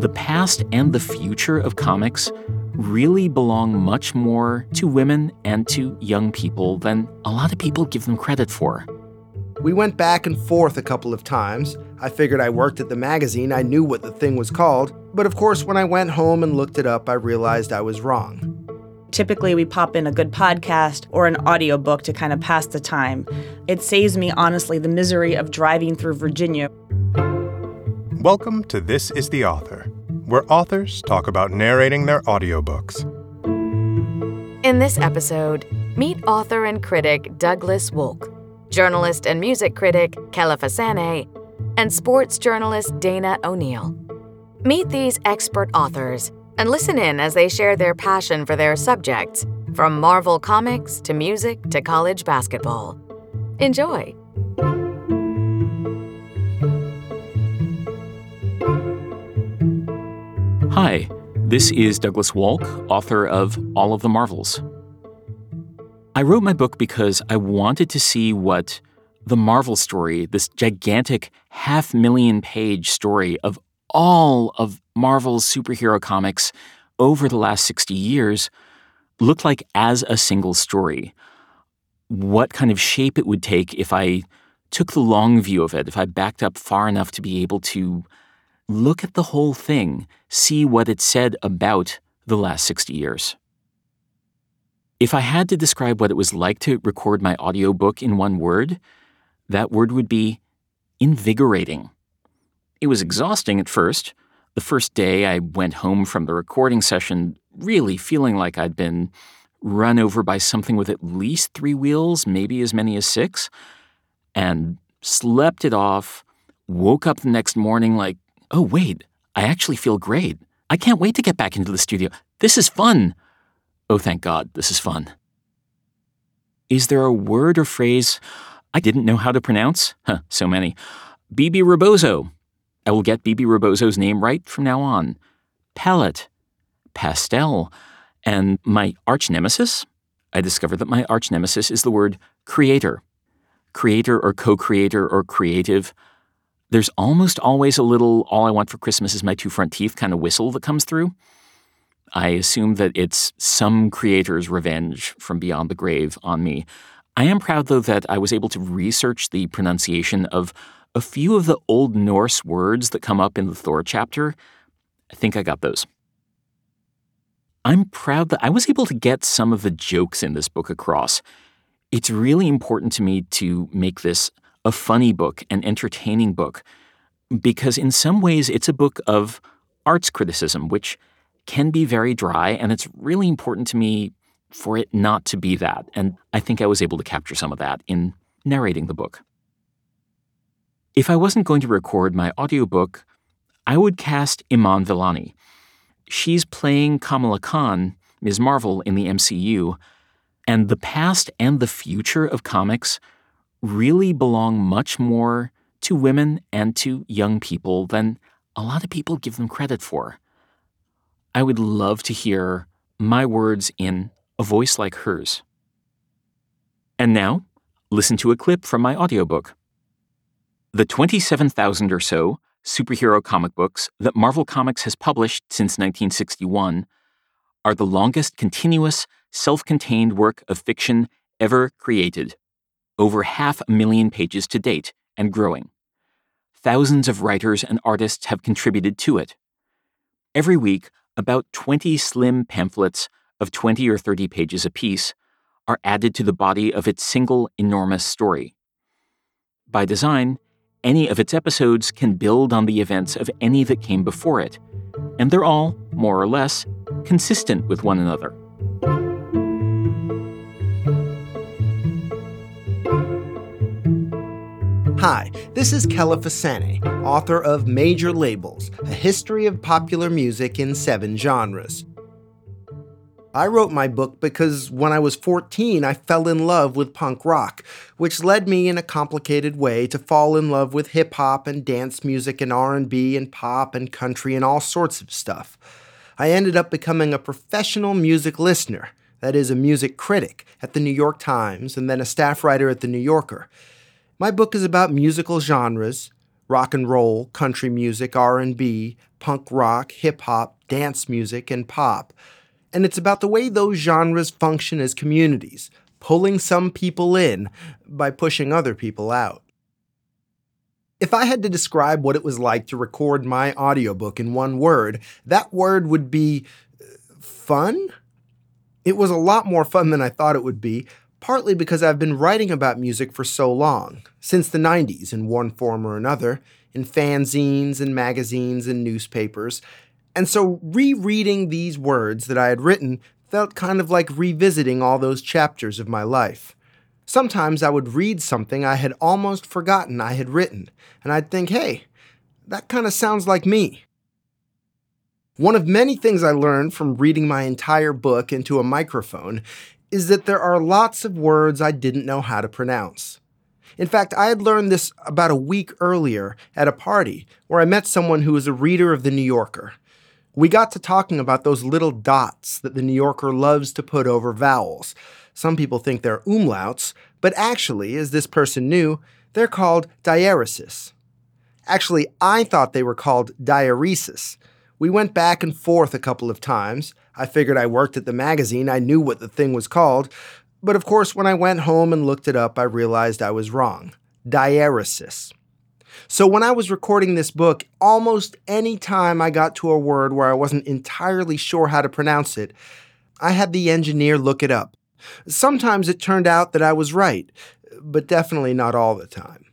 The past and the future of comics really belong much more to women and to young people than a lot of people give them credit for. We went back and forth a couple of times. I figured I worked at the magazine, I knew what the thing was called, but of course, when I went home and looked it up, I realized I was wrong. Typically, we pop in a good podcast or an audiobook to kind of pass the time. It saves me, honestly, the misery of driving through Virginia. Welcome to This is the Author, where authors talk about narrating their audiobooks. In this episode, meet author and critic Douglas Wolk, journalist and music critic Kelefa Sanneh, and sports journalist Dana O'Neil. Meet these expert authors and listen in as they share their passion for their subjects, from Marvel Comics to music to college basketball. Enjoy! Hi, this is Douglas Wolk, author of All of the Marvels. I wrote my book because I wanted to see what the Marvel story, this gigantic half million page story of all of Marvel's superhero comics over the last 60 years, looked like as a single story. What kind of shape it would take if I took the long view of it, if I backed up far enough to be able to look at the whole thing, see what it said about the last 60 years. If I had to describe what it was like to record my audiobook in one word, that word would be invigorating. It was exhausting at first. The first day I went home from the recording session really feeling like I'd been run over by something with at least three wheels, maybe as many as six, and slept it off, woke up the next morning like, oh, wait, I actually feel great. I can't wait to get back into the studio. This is fun. Oh, thank God, this is fun. Is there a word or phrase I didn't know how to pronounce? Huh, so many. Bebe Rebozo. I will get Bebe Rebozo's name right from now on. Palette. Pastel. And my arch nemesis? I discovered that my arch nemesis is the word creator. Creator or co creator or creative. There's almost always a little all I want for Christmas is my two front teeth kind of whistle that comes through. I assume that it's some creator's revenge from beyond the grave on me. I am proud, though, that I was able to research the pronunciation of a few of the Old Norse words that come up in the Thor chapter. I think I got those. I'm proud that I was able to get some of the jokes in this book across. It's really important to me to make this a funny book, an entertaining book, because in some ways it's a book of arts criticism, which can be very dry, and it's really important to me for it not to be that. And I think I was able to capture some of that in narrating the book. If I wasn't going to record my audiobook, I would cast Iman Vellani. She's playing Kamala Khan, Ms. Marvel, in the MCU, and the past and the future of comics really belong much more to women and to young people than a lot of people give them credit for. I would love to hear my words in a voice like hers. And now, listen to a clip from my audiobook. The 27,000 or so superhero comic books that Marvel Comics has published since 1961 are the longest continuous, self contained work of fiction ever created. Over half a million pages to date and growing. Thousands of writers and artists have contributed to it. Every week, about 20 slim pamphlets of 20 or 30 pages apiece are added to the body of its single enormous story. By design, any of its episodes can build on the events of any that came before it, and they're all, more or less, consistent with one another. Hi, this is Kelefa Sanneh, author of Major Labels A History of Popular Music in Seven Genres. I wrote my book because when I was 14, I fell in love with punk rock, which led me in a complicated way to fall in love with hip hop and dance music and R&B and pop and country and all sorts of stuff. I ended up becoming a professional music listener, that is a music critic at the New York Times and then a staff writer at the New Yorker. My book is about musical genres, rock and roll, country music, R&B, punk rock, hip hop, dance music, and pop. And it's about the way those genres function as communities, pulling some people in by pushing other people out. If I had to describe what it was like to record my audiobook in one word, that word would be uh, fun? It was a lot more fun than I thought it would be, partly because I've been writing about music for so long, since the 90s in one form or another, in fanzines and magazines and newspapers. And so rereading these words that I had written felt kind of like revisiting all those chapters of my life. Sometimes I would read something I had almost forgotten I had written, and I'd think, hey, that kind of sounds like me. One of many things I learned from reading my entire book into a microphone is that there are lots of words I didn't know how to pronounce. In fact, I had learned this about a week earlier at a party where I met someone who was a reader of The New Yorker. We got to talking about those little dots that The New Yorker loves to put over vowels. Some people think they're umlauts, but actually, as this person knew, they're called diaeresis. Actually, I thought they were called diaeresis. We went back and forth a couple of times. I figured I worked at the magazine, I knew what the thing was called. But of course, when I went home and looked it up, I realized I was wrong. Diaeresis. So when I was recording this book, almost any time I got to a word where I wasn't entirely sure how to pronounce it, I had the engineer look it up. Sometimes it turned out that I was right, but definitely not all the time.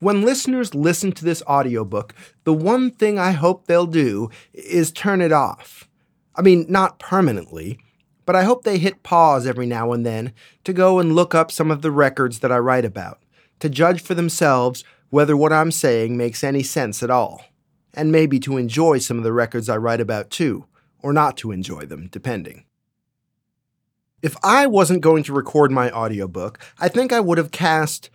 When listeners listen to this audiobook, the one thing I hope they'll do is turn it off. I mean, not permanently, but I hope they hit pause every now and then to go and look up some of the records that I write about, to judge for themselves whether what I'm saying makes any sense at all, and maybe to enjoy some of the records I write about too, or not to enjoy them, depending. If I wasn't going to record my audiobook, I think I would have cast,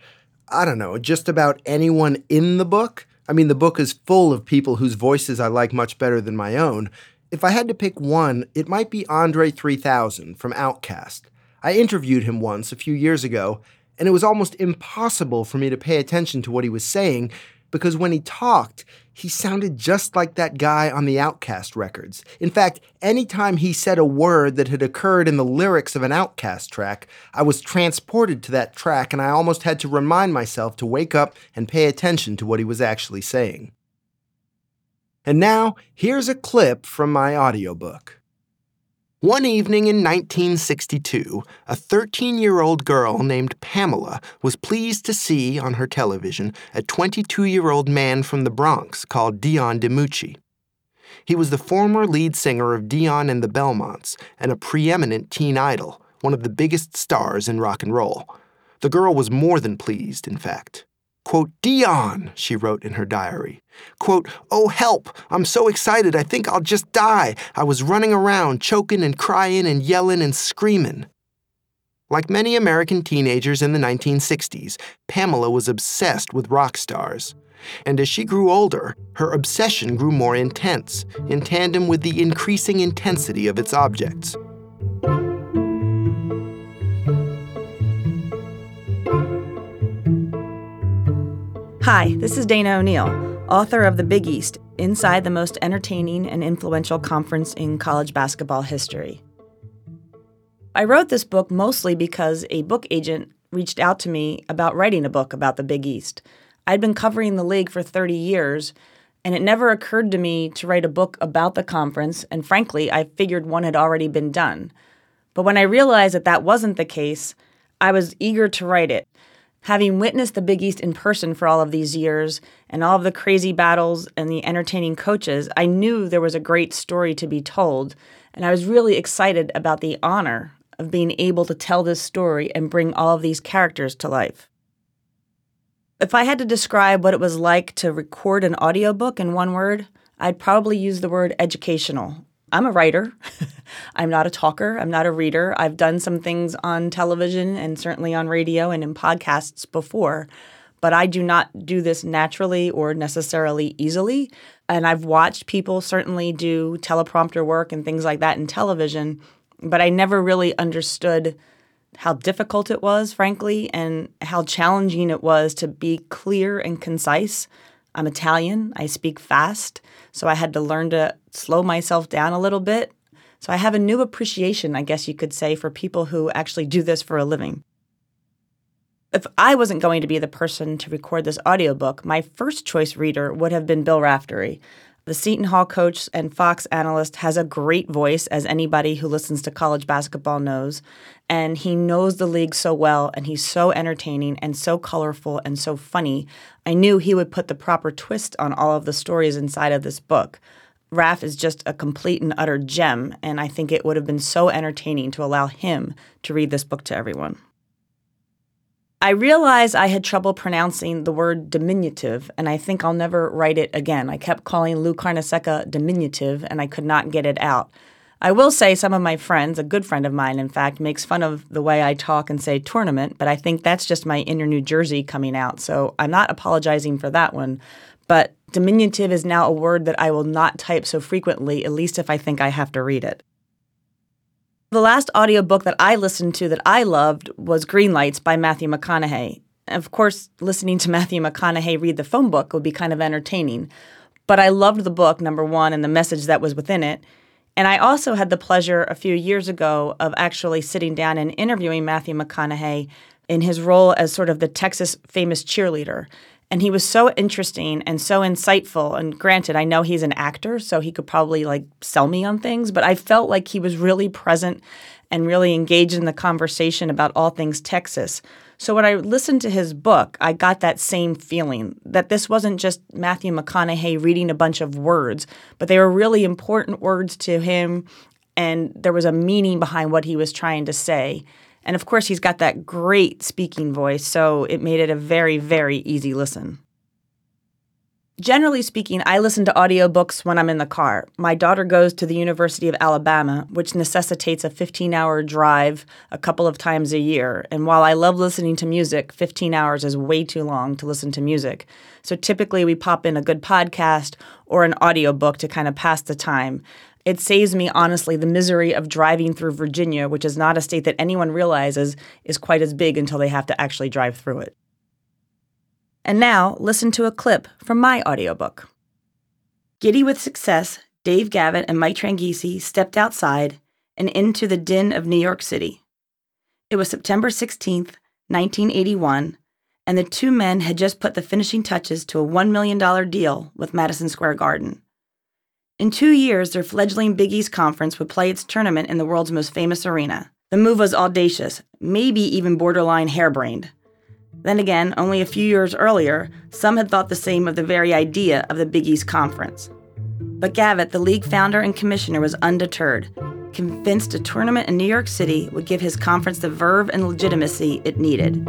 I don't know, just about anyone in the book. I mean, the book is full of people whose voices I like much better than my own. If I had to pick one, it might be Andre 3000 from OutKast. I interviewed him once a few years ago, and it was almost impossible for me to pay attention to what he was saying because when he talked, he sounded just like that guy on the OutKast records. In fact, anytime he said a word that had occurred in the lyrics of an OutKast track, I was transported to that track and I almost had to remind myself to wake up and pay attention to what he was actually saying. And now, here's a clip from my audiobook. One evening in 1962, a 13 year old girl named Pamela was pleased to see on her television a 22 year old man from the Bronx called Dion DiMucci. He was the former lead singer of Dion and the Belmonts and a preeminent teen idol, one of the biggest stars in rock and roll. The girl was more than pleased, in fact. Quote, Dion, she wrote in her diary. Quote, Oh, help! I'm so excited, I think I'll just die. I was running around, choking and crying and yelling and screaming. Like many American teenagers in the 1960s, Pamela was obsessed with rock stars. And as she grew older, her obsession grew more intense, in tandem with the increasing intensity of its objects. Hi, this is Dana O'Neil, author of The Big East Inside the Most Entertaining and Influential Conference in College Basketball History. I wrote this book mostly because a book agent reached out to me about writing a book about the Big East. I'd been covering the league for 30 years, and it never occurred to me to write a book about the conference, and frankly, I figured one had already been done. But when I realized that that wasn't the case, I was eager to write it Having witnessed the Big East in person for all of these years and all of the crazy battles and the entertaining coaches, I knew there was a great story to be told. And I was really excited about the honor of being able to tell this story and bring all of these characters to life. If I had to describe what it was like to record an audiobook in one word, I'd probably use the word educational I'm a writer. I'm not a talker. I'm not a reader. I've done some things on television and certainly on radio and in podcasts before, but I do not do this naturally or necessarily easily. And I've watched people certainly do teleprompter work and things like that in television, but I never really understood how difficult it was, frankly, and how challenging it was to be clear and concise. I'm Italian, I speak fast, so I had to learn to slow myself down a little bit. So I have a new appreciation, I guess you could say, for people who actually do this for a living. If I wasn't going to be the person to record this audiobook, my first choice reader would have been Bill Raftery. The Seton Hall coach and Fox analyst has a great voice, as anybody who listens to college basketball knows. And he knows the league so well, and he's so entertaining and so colorful and so funny. I knew he would put the proper twist on all of the stories inside of this book. Raf is just a complete and utter gem, and I think it would have been so entertaining to allow him to read this book to everyone. I realized I had trouble pronouncing the word diminutive, and I think I'll never write it again. I kept calling Lou Carnesecca diminutive, and I could not get it out. I will say some of my friends, a good friend of mine, in fact, makes fun of the way I talk and say tournament, but I think that's just my inner New Jersey coming out. So I'm not apologizing for that one. But diminutive is now a word that I will not type so frequently, at least if I think I have to read it. The last audiobook that I listened to that I loved was Green Lights by Matthew McConaughey. Of course, listening to Matthew McConaughey read the phone book would be kind of entertaining. But I loved the book, number one, and the message that was within it. And I also had the pleasure a few years ago of actually sitting down and interviewing Matthew McConaughey in his role as sort of the Texas famous cheerleader. And he was so interesting and so insightful. And granted, I know he's an actor, so he could probably like sell me on things, but I felt like he was really present and really engaged in the conversation about all things Texas. So when I listened to his book, I got that same feeling that this wasn't just Matthew McConaughey reading a bunch of words, but they were really important words to him and there was a meaning behind what he was trying to say. And of course, he's got that great speaking voice, so it made it a very, very easy listen. Generally speaking, I listen to audiobooks when I'm in the car. My daughter goes to the University of Alabama, which necessitates a 15 hour drive a couple of times a year. And while I love listening to music, 15 hours is way too long to listen to music. So typically we pop in a good podcast or an audiobook to kind of pass the time. It saves me, honestly, the misery of driving through Virginia, which is not a state that anyone realizes is quite as big until they have to actually drive through it. And now, listen to a clip from my audiobook. Giddy with success, Dave Gavitt and Mike Tranghese stepped outside and into the din of New York City. It was September 16th, 1981, and the two men had just put the finishing touches to a $1 million deal with Madison Square Garden. In two years, their fledgling Big East Conference would play its tournament in the world's most famous arena. The move was audacious, maybe even borderline harebrained. Then again, only a few years earlier, some had thought the same of the very idea of the Big East Conference. But Gavitt, the league founder and commissioner, was undeterred, convinced a tournament in New York City would give his conference the verve and legitimacy it needed.